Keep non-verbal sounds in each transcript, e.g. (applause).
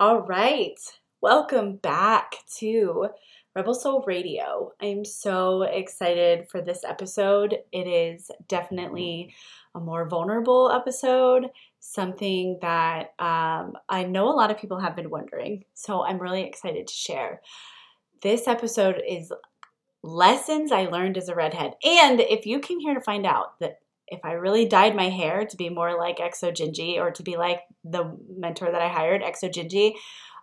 All right. Welcome back to Rebel Soul Radio. I'm so excited for this episode. It is definitely a more vulnerable episode, something that um, I know a lot of people have been wondering. So I'm really excited to share. This episode is lessons I learned as a redhead. And if you came here to find out that if I really dyed my hair to be more like Exo Gingy or to be like the mentor that I hired, Exo Gingy,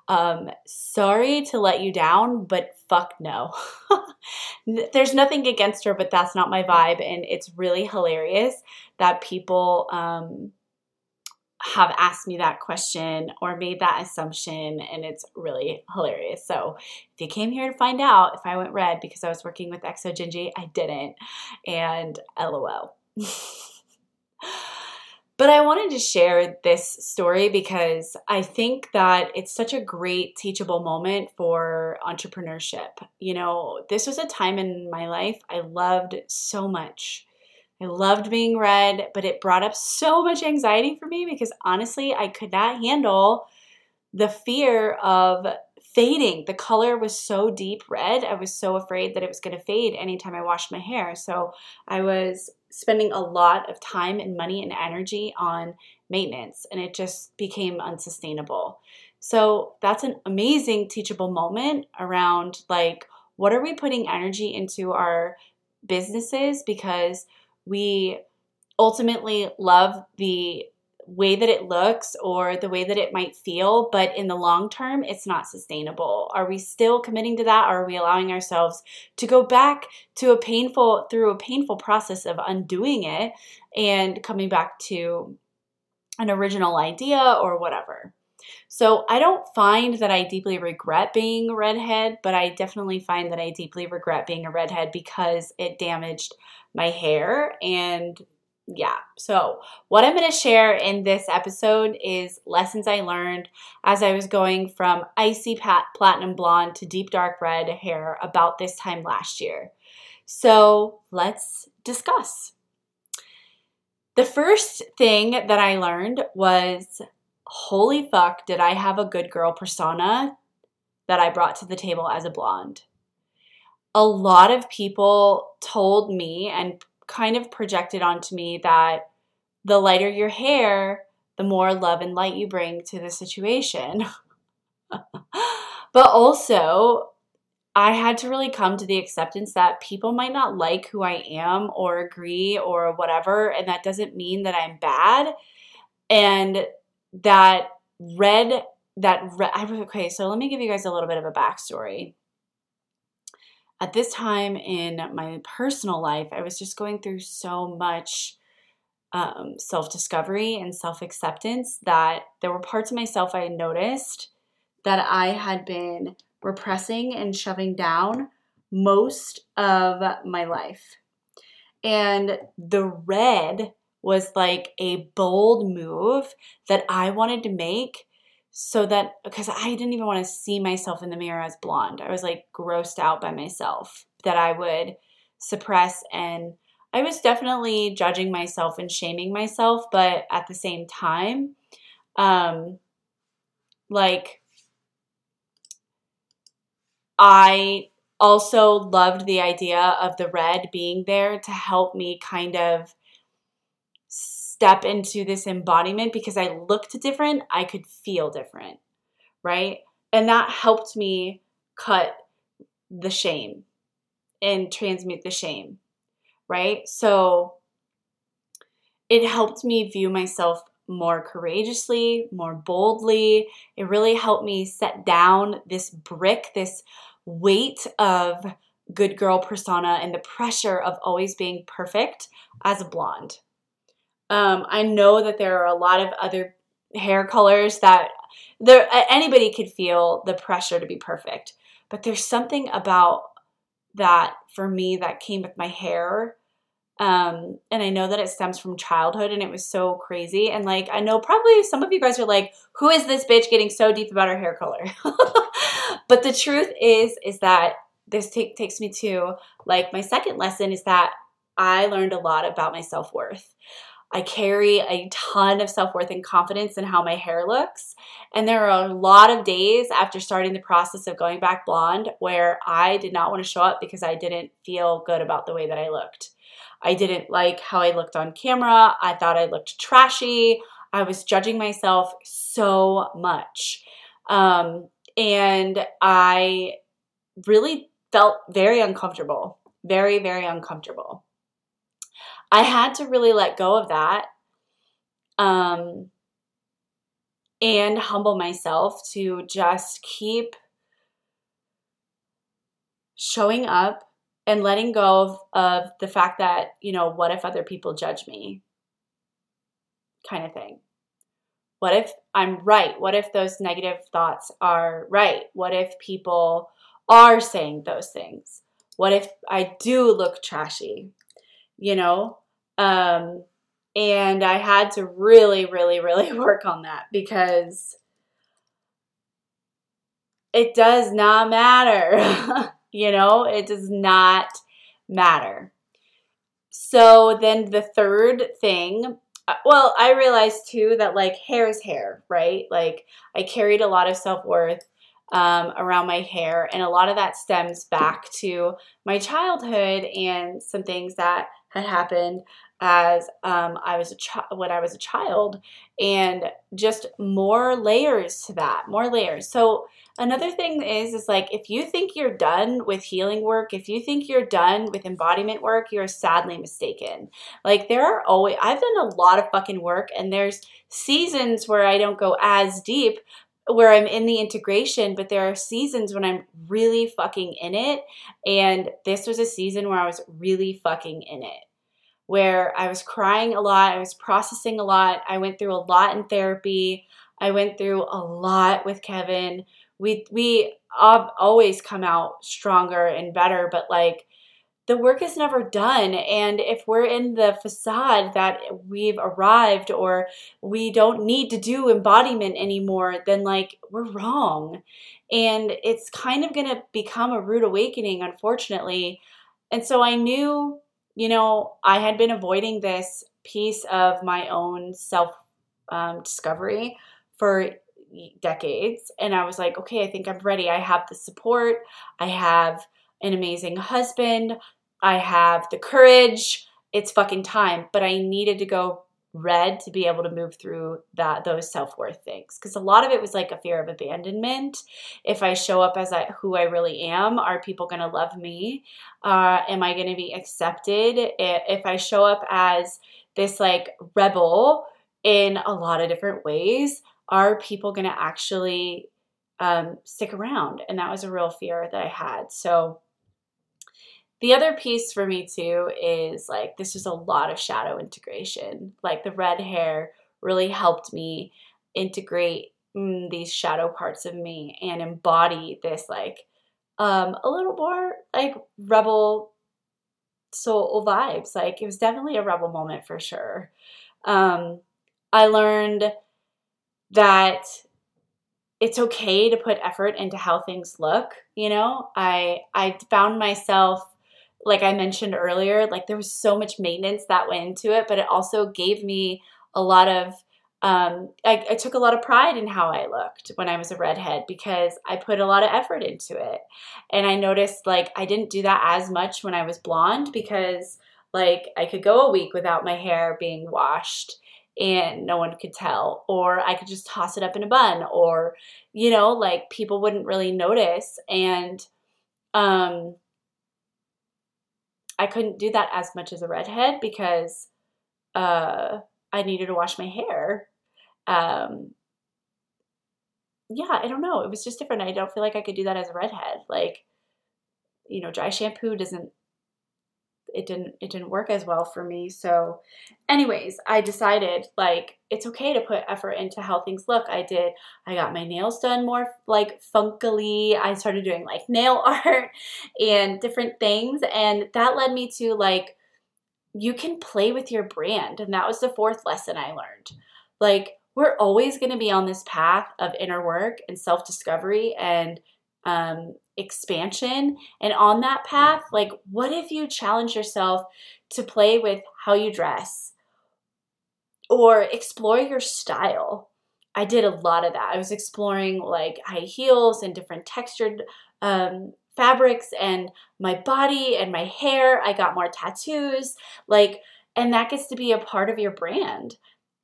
um, sorry to let you down, but fuck no. (laughs) There's nothing against her, but that's not my vibe. And it's really hilarious that people um, have asked me that question or made that assumption, and it's really hilarious. So, if you came here to find out if I went red because I was working with Exo Gingy, I didn't. And lol. (laughs) but I wanted to share this story because I think that it's such a great teachable moment for entrepreneurship. You know, this was a time in my life I loved so much I loved being red, but it brought up so much anxiety for me because honestly, I could not handle the fear of fading. The color was so deep red. I was so afraid that it was going to fade anytime I washed my hair. So I was spending a lot of time and money and energy on maintenance, and it just became unsustainable. So that's an amazing teachable moment around like, what are we putting energy into our businesses? Because we ultimately love the way that it looks or the way that it might feel, but in the long term, it's not sustainable. Are we still committing to that? Or are we allowing ourselves to go back to a painful, through a painful process of undoing it and coming back to an original idea or whatever? So I don't find that I deeply regret being a redhead, but I definitely find that I deeply regret being a redhead because it damaged my hair and yeah. So, what I'm going to share in this episode is lessons I learned as I was going from icy pat- platinum blonde to deep dark red hair about this time last year. So, let's discuss. The first thing that I learned was holy fuck, did I have a good girl persona that I brought to the table as a blonde. A lot of people told me and kind of projected onto me that the lighter your hair, the more love and light you bring to the situation. (laughs) but also, I had to really come to the acceptance that people might not like who I am or agree or whatever, and that doesn't mean that I'm bad. And that red that red okay so let me give you guys a little bit of a backstory at this time in my personal life i was just going through so much um, self-discovery and self-acceptance that there were parts of myself i had noticed that i had been repressing and shoving down most of my life. And the red was like a bold move that I wanted to make so that because I didn't even want to see myself in the mirror as blonde. I was like grossed out by myself that I would suppress and I was definitely judging myself and shaming myself, but at the same time, um, like I also loved the idea of the red being there to help me kind of step into this embodiment because I looked different, I could feel different, right? And that helped me cut the shame and transmute the shame, right? So it helped me view myself more courageously, more boldly. It really helped me set down this brick, this weight of good girl persona and the pressure of always being perfect as a blonde. Um, I know that there are a lot of other hair colors that there anybody could feel the pressure to be perfect, but there's something about that for me that came with my hair. Um, and I know that it stems from childhood and it was so crazy. And like, I know probably some of you guys are like, who is this bitch getting so deep about her hair color? (laughs) but the truth is, is that this t- takes me to like my second lesson is that I learned a lot about my self worth. I carry a ton of self worth and confidence in how my hair looks. And there are a lot of days after starting the process of going back blonde where I did not want to show up because I didn't feel good about the way that I looked. I didn't like how I looked on camera. I thought I looked trashy. I was judging myself so much. Um, and I really felt very uncomfortable, very, very uncomfortable. I had to really let go of that um, and humble myself to just keep showing up and letting go of, of the fact that, you know, what if other people judge me? Kind of thing. What if I'm right? What if those negative thoughts are right? What if people are saying those things? What if I do look trashy? You know? Um, and I had to really, really, really (laughs) work on that because it does not matter. (laughs) you know, it does not matter. So then the third thing, uh, well, I realized too that like hair is hair, right? Like I carried a lot of self worth um, around my hair, and a lot of that stems back to my childhood and some things that had happened as um, I was a child when I was a child, and just more layers to that, more layers. So another thing is is like if you think you're done with healing work, if you think you're done with embodiment work, you're sadly mistaken. Like there are always I've done a lot of fucking work, and there's seasons where I don't go as deep, where I'm in the integration, but there are seasons when I'm really fucking in it. And this was a season where I was really fucking in it where I was crying a lot, I was processing a lot. I went through a lot in therapy. I went through a lot with Kevin. We we always come out stronger and better, but like the work is never done. And if we're in the facade that we've arrived or we don't need to do embodiment anymore, then like we're wrong. And it's kind of going to become a rude awakening, unfortunately. And so I knew you know, I had been avoiding this piece of my own self um, discovery for decades. And I was like, okay, I think I'm ready. I have the support, I have an amazing husband, I have the courage. It's fucking time. But I needed to go red to be able to move through that those self-worth things. Because a lot of it was like a fear of abandonment. If i show up as I, who i really am are people going to love me? Uh, am i going to be accepted? If i show up as this like rebel in a lot of different ways are people going to actually um, stick around? And that was a real fear that i had. So the other piece for me too is like this is a lot of shadow integration. Like the red hair really helped me integrate mm, these shadow parts of me and embody this like um, a little more like rebel soul vibes. Like it was definitely a rebel moment for sure. Um, I learned that it's okay to put effort into how things look. You know, I I found myself like I mentioned earlier, like there was so much maintenance that went into it, but it also gave me a lot of um, I, I, took a lot of pride in how I looked when I was a redhead because I put a lot of effort into it. And I noticed like I didn't do that as much when I was blonde because like I could go a week without my hair being washed and no one could tell, or I could just toss it up in a bun, or you know, like people wouldn't really notice. And um, I couldn't do that as much as a redhead because uh, I needed to wash my hair. Um, yeah, I don't know. It was just different. I don't feel like I could do that as a redhead. Like, you know, dry shampoo doesn't it didn't it didn't work as well for me. So anyways, I decided like it's okay to put effort into how things look. I did I got my nails done more like funkily. I started doing like nail (laughs) art and different things and that led me to like you can play with your brand and that was the fourth lesson I learned. Like we're always going to be on this path of inner work and self-discovery and um, expansion. And on that path, like, what if you challenge yourself to play with how you dress? or explore your style. I did a lot of that. I was exploring like high heels and different textured um, fabrics and my body and my hair. I got more tattoos, like, and that gets to be a part of your brand.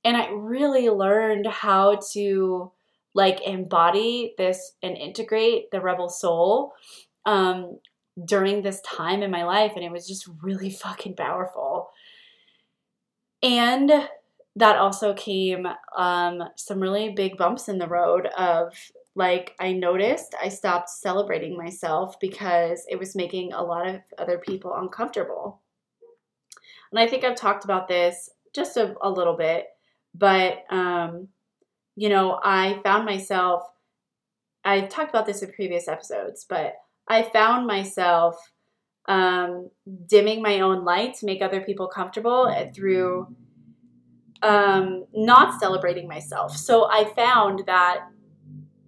And I really learned how to like embody this and integrate the rebel soul um, during this time in my life. And it was just really fucking powerful. And that also came um, some really big bumps in the road of like I noticed I stopped celebrating myself because it was making a lot of other people uncomfortable. And I think I've talked about this just a, a little bit, but um, you know, I found myself I've talked about this in previous episodes, but I found myself um, dimming my own light to make other people comfortable through um, not celebrating myself. So I found that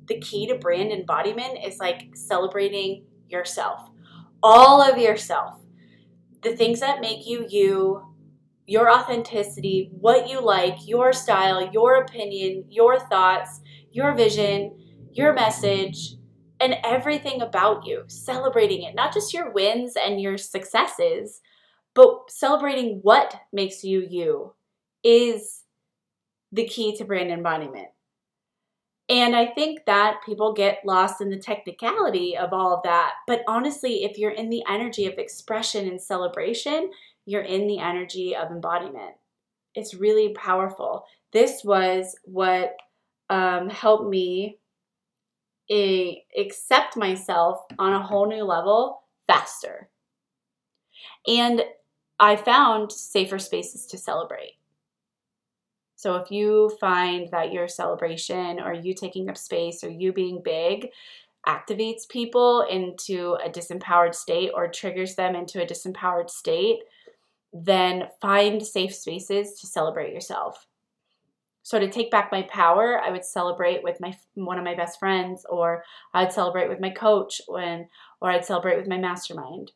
the key to brand embodiment is like celebrating yourself, all of yourself, the things that make you you, your authenticity, what you like, your style, your opinion, your thoughts, your vision, your message, and everything about you, celebrating it, not just your wins and your successes, but celebrating what makes you you is the key to brand embodiment. And I think that people get lost in the technicality of all of that. But honestly, if you're in the energy of expression and celebration, you're in the energy of embodiment. It's really powerful. This was what um, helped me a, accept myself on a whole new level faster. And I found safer spaces to celebrate. So if you find that your celebration or you taking up space or you being big activates people into a disempowered state or triggers them into a disempowered state, then find safe spaces to celebrate yourself. So to take back my power, I would celebrate with my one of my best friends or I'd celebrate with my coach when or I'd celebrate with my mastermind.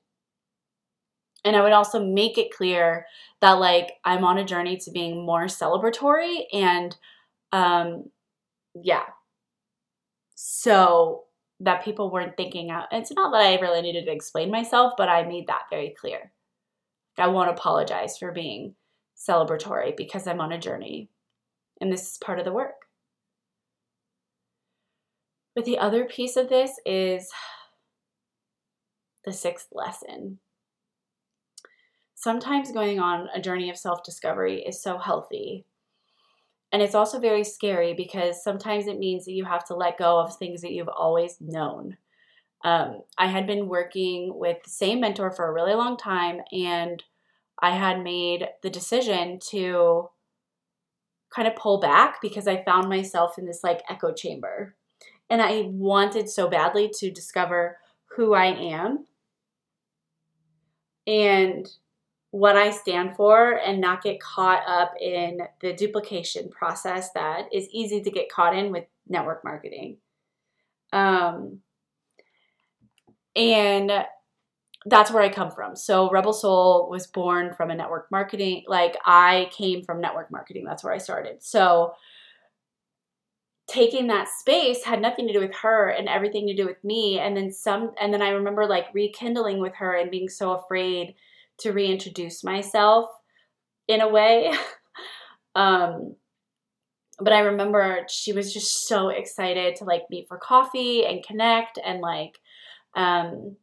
And I would also make it clear that like I'm on a journey to being more celebratory and um yeah. So that people weren't thinking out. It's not that I really needed to explain myself, but I made that very clear. I won't apologize for being celebratory because I'm on a journey and this is part of the work. But the other piece of this is the sixth lesson sometimes going on a journey of self discovery is so healthy. And it's also very scary because sometimes it means that you have to let go of things that you've always known. Um, I had been working with the same mentor for a really long time, and I had made the decision to kind of pull back because I found myself in this like echo chamber. And I wanted so badly to discover who I am. And what I stand for and not get caught up in the duplication process that is easy to get caught in with network marketing. Um, and that's where I come from. So Rebel Soul was born from a network marketing, like I came from network marketing. That's where I started. So taking that space had nothing to do with her and everything to do with me. And then some, and then I remember like rekindling with her and being so afraid to reintroduce myself in a way. (laughs) um, but I remember she was just so excited to like meet for coffee and connect and like, um,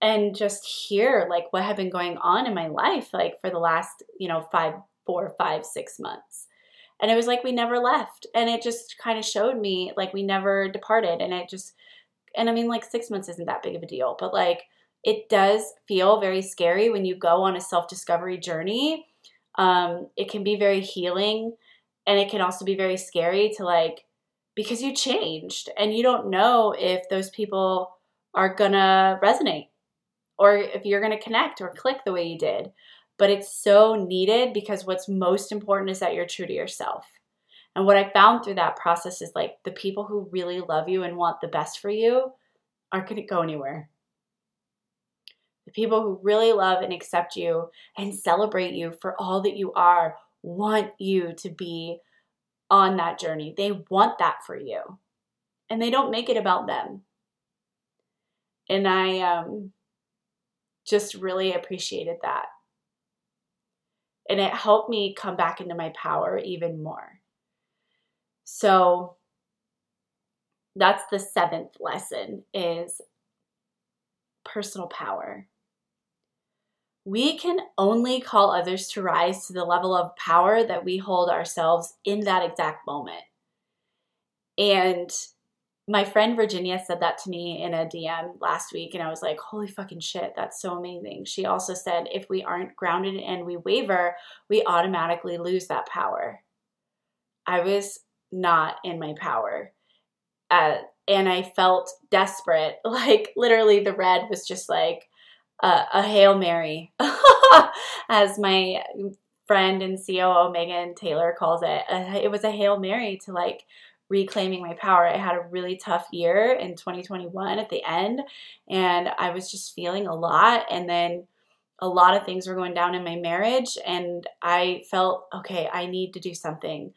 and just hear like what had been going on in my life, like for the last, you know, five, four, five, six months. And it was like we never left. And it just kind of showed me like we never departed. And it just, and I mean, like six months isn't that big of a deal, but like it does feel very scary when you go on a self discovery journey. Um, it can be very healing and it can also be very scary to like, because you changed and you don't know if those people are gonna resonate or if you're gonna connect or click the way you did. But it's so needed because what's most important is that you're true to yourself. And what I found through that process is like the people who really love you and want the best for you aren't gonna go anywhere the people who really love and accept you and celebrate you for all that you are want you to be on that journey. They want that for you. And they don't make it about them. And I um, just really appreciated that. And it helped me come back into my power even more. So that's the seventh lesson is personal power. We can only call others to rise to the level of power that we hold ourselves in that exact moment. And my friend Virginia said that to me in a DM last week, and I was like, holy fucking shit, that's so amazing. She also said, if we aren't grounded and we waver, we automatically lose that power. I was not in my power. Uh, and I felt desperate. (laughs) Like, literally, the red was just like a, a Hail Mary, (laughs) as my friend and COO Megan Taylor calls it. Uh, it was a Hail Mary to like, reclaiming my power. I had a really tough year in 2021 at the end, and I was just feeling a lot. And then a lot of things were going down in my marriage, and I felt, okay, I need to do something.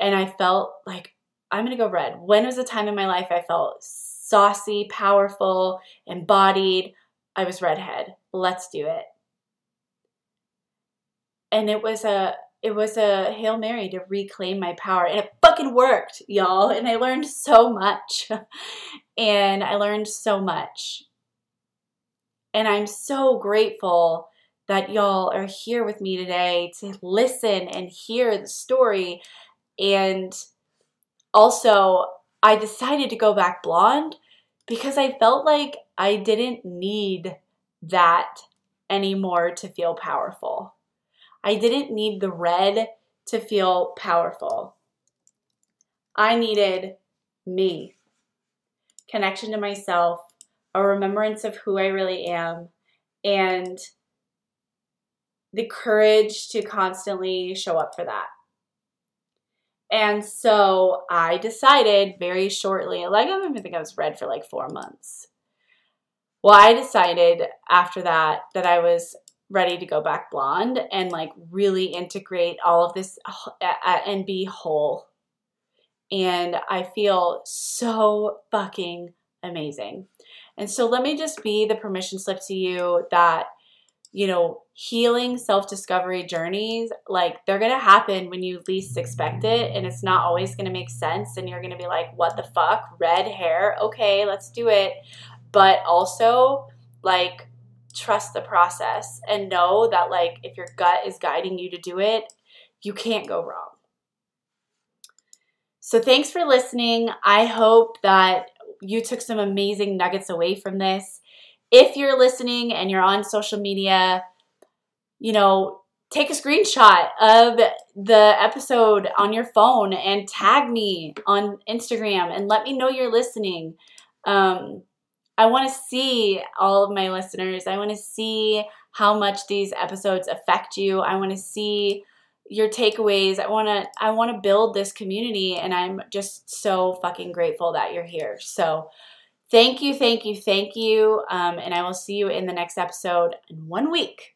And I felt like, I'm gonna go red. When was the time in my life I felt saucy, powerful, embodied? I was redhead. Let's do it. And it was a it was a Hail Mary to reclaim my power. And it fucking worked, y'all. And I learned so much. (laughs) and I learned so much. And I'm so grateful that y'all are here with me today to listen and hear the story. And also, I decided to go back blonde because I felt like I didn't need that anymore to feel powerful. I didn't need the red to feel powerful. I needed me, connection to myself, a remembrance of who I really am, and the courage to constantly show up for that. And so I decided very shortly, like I don't even think I was red for like four months. Well, I decided after that that I was ready to go back blonde and like really integrate all of this and be whole. And I feel so fucking amazing. And so let me just be the permission slip to you that, you know, healing self discovery journeys, like they're going to happen when you least expect it. And it's not always going to make sense. And you're going to be like, what the fuck? Red hair? Okay, let's do it. But also, like, trust the process and know that like if your gut is guiding you to do it, you can't go wrong. So thanks for listening. I hope that you took some amazing nuggets away from this. If you're listening and you're on social media, you know, take a screenshot of the episode on your phone and tag me on Instagram and let me know you're listening. Um, I want to see all of my listeners. I want to see how much these episodes affect you. I want to see your takeaways. I want to I want to build this community and I'm just so fucking grateful that you're here. So, thank you, thank you, thank you. Um, and I will see you in the next episode in one week.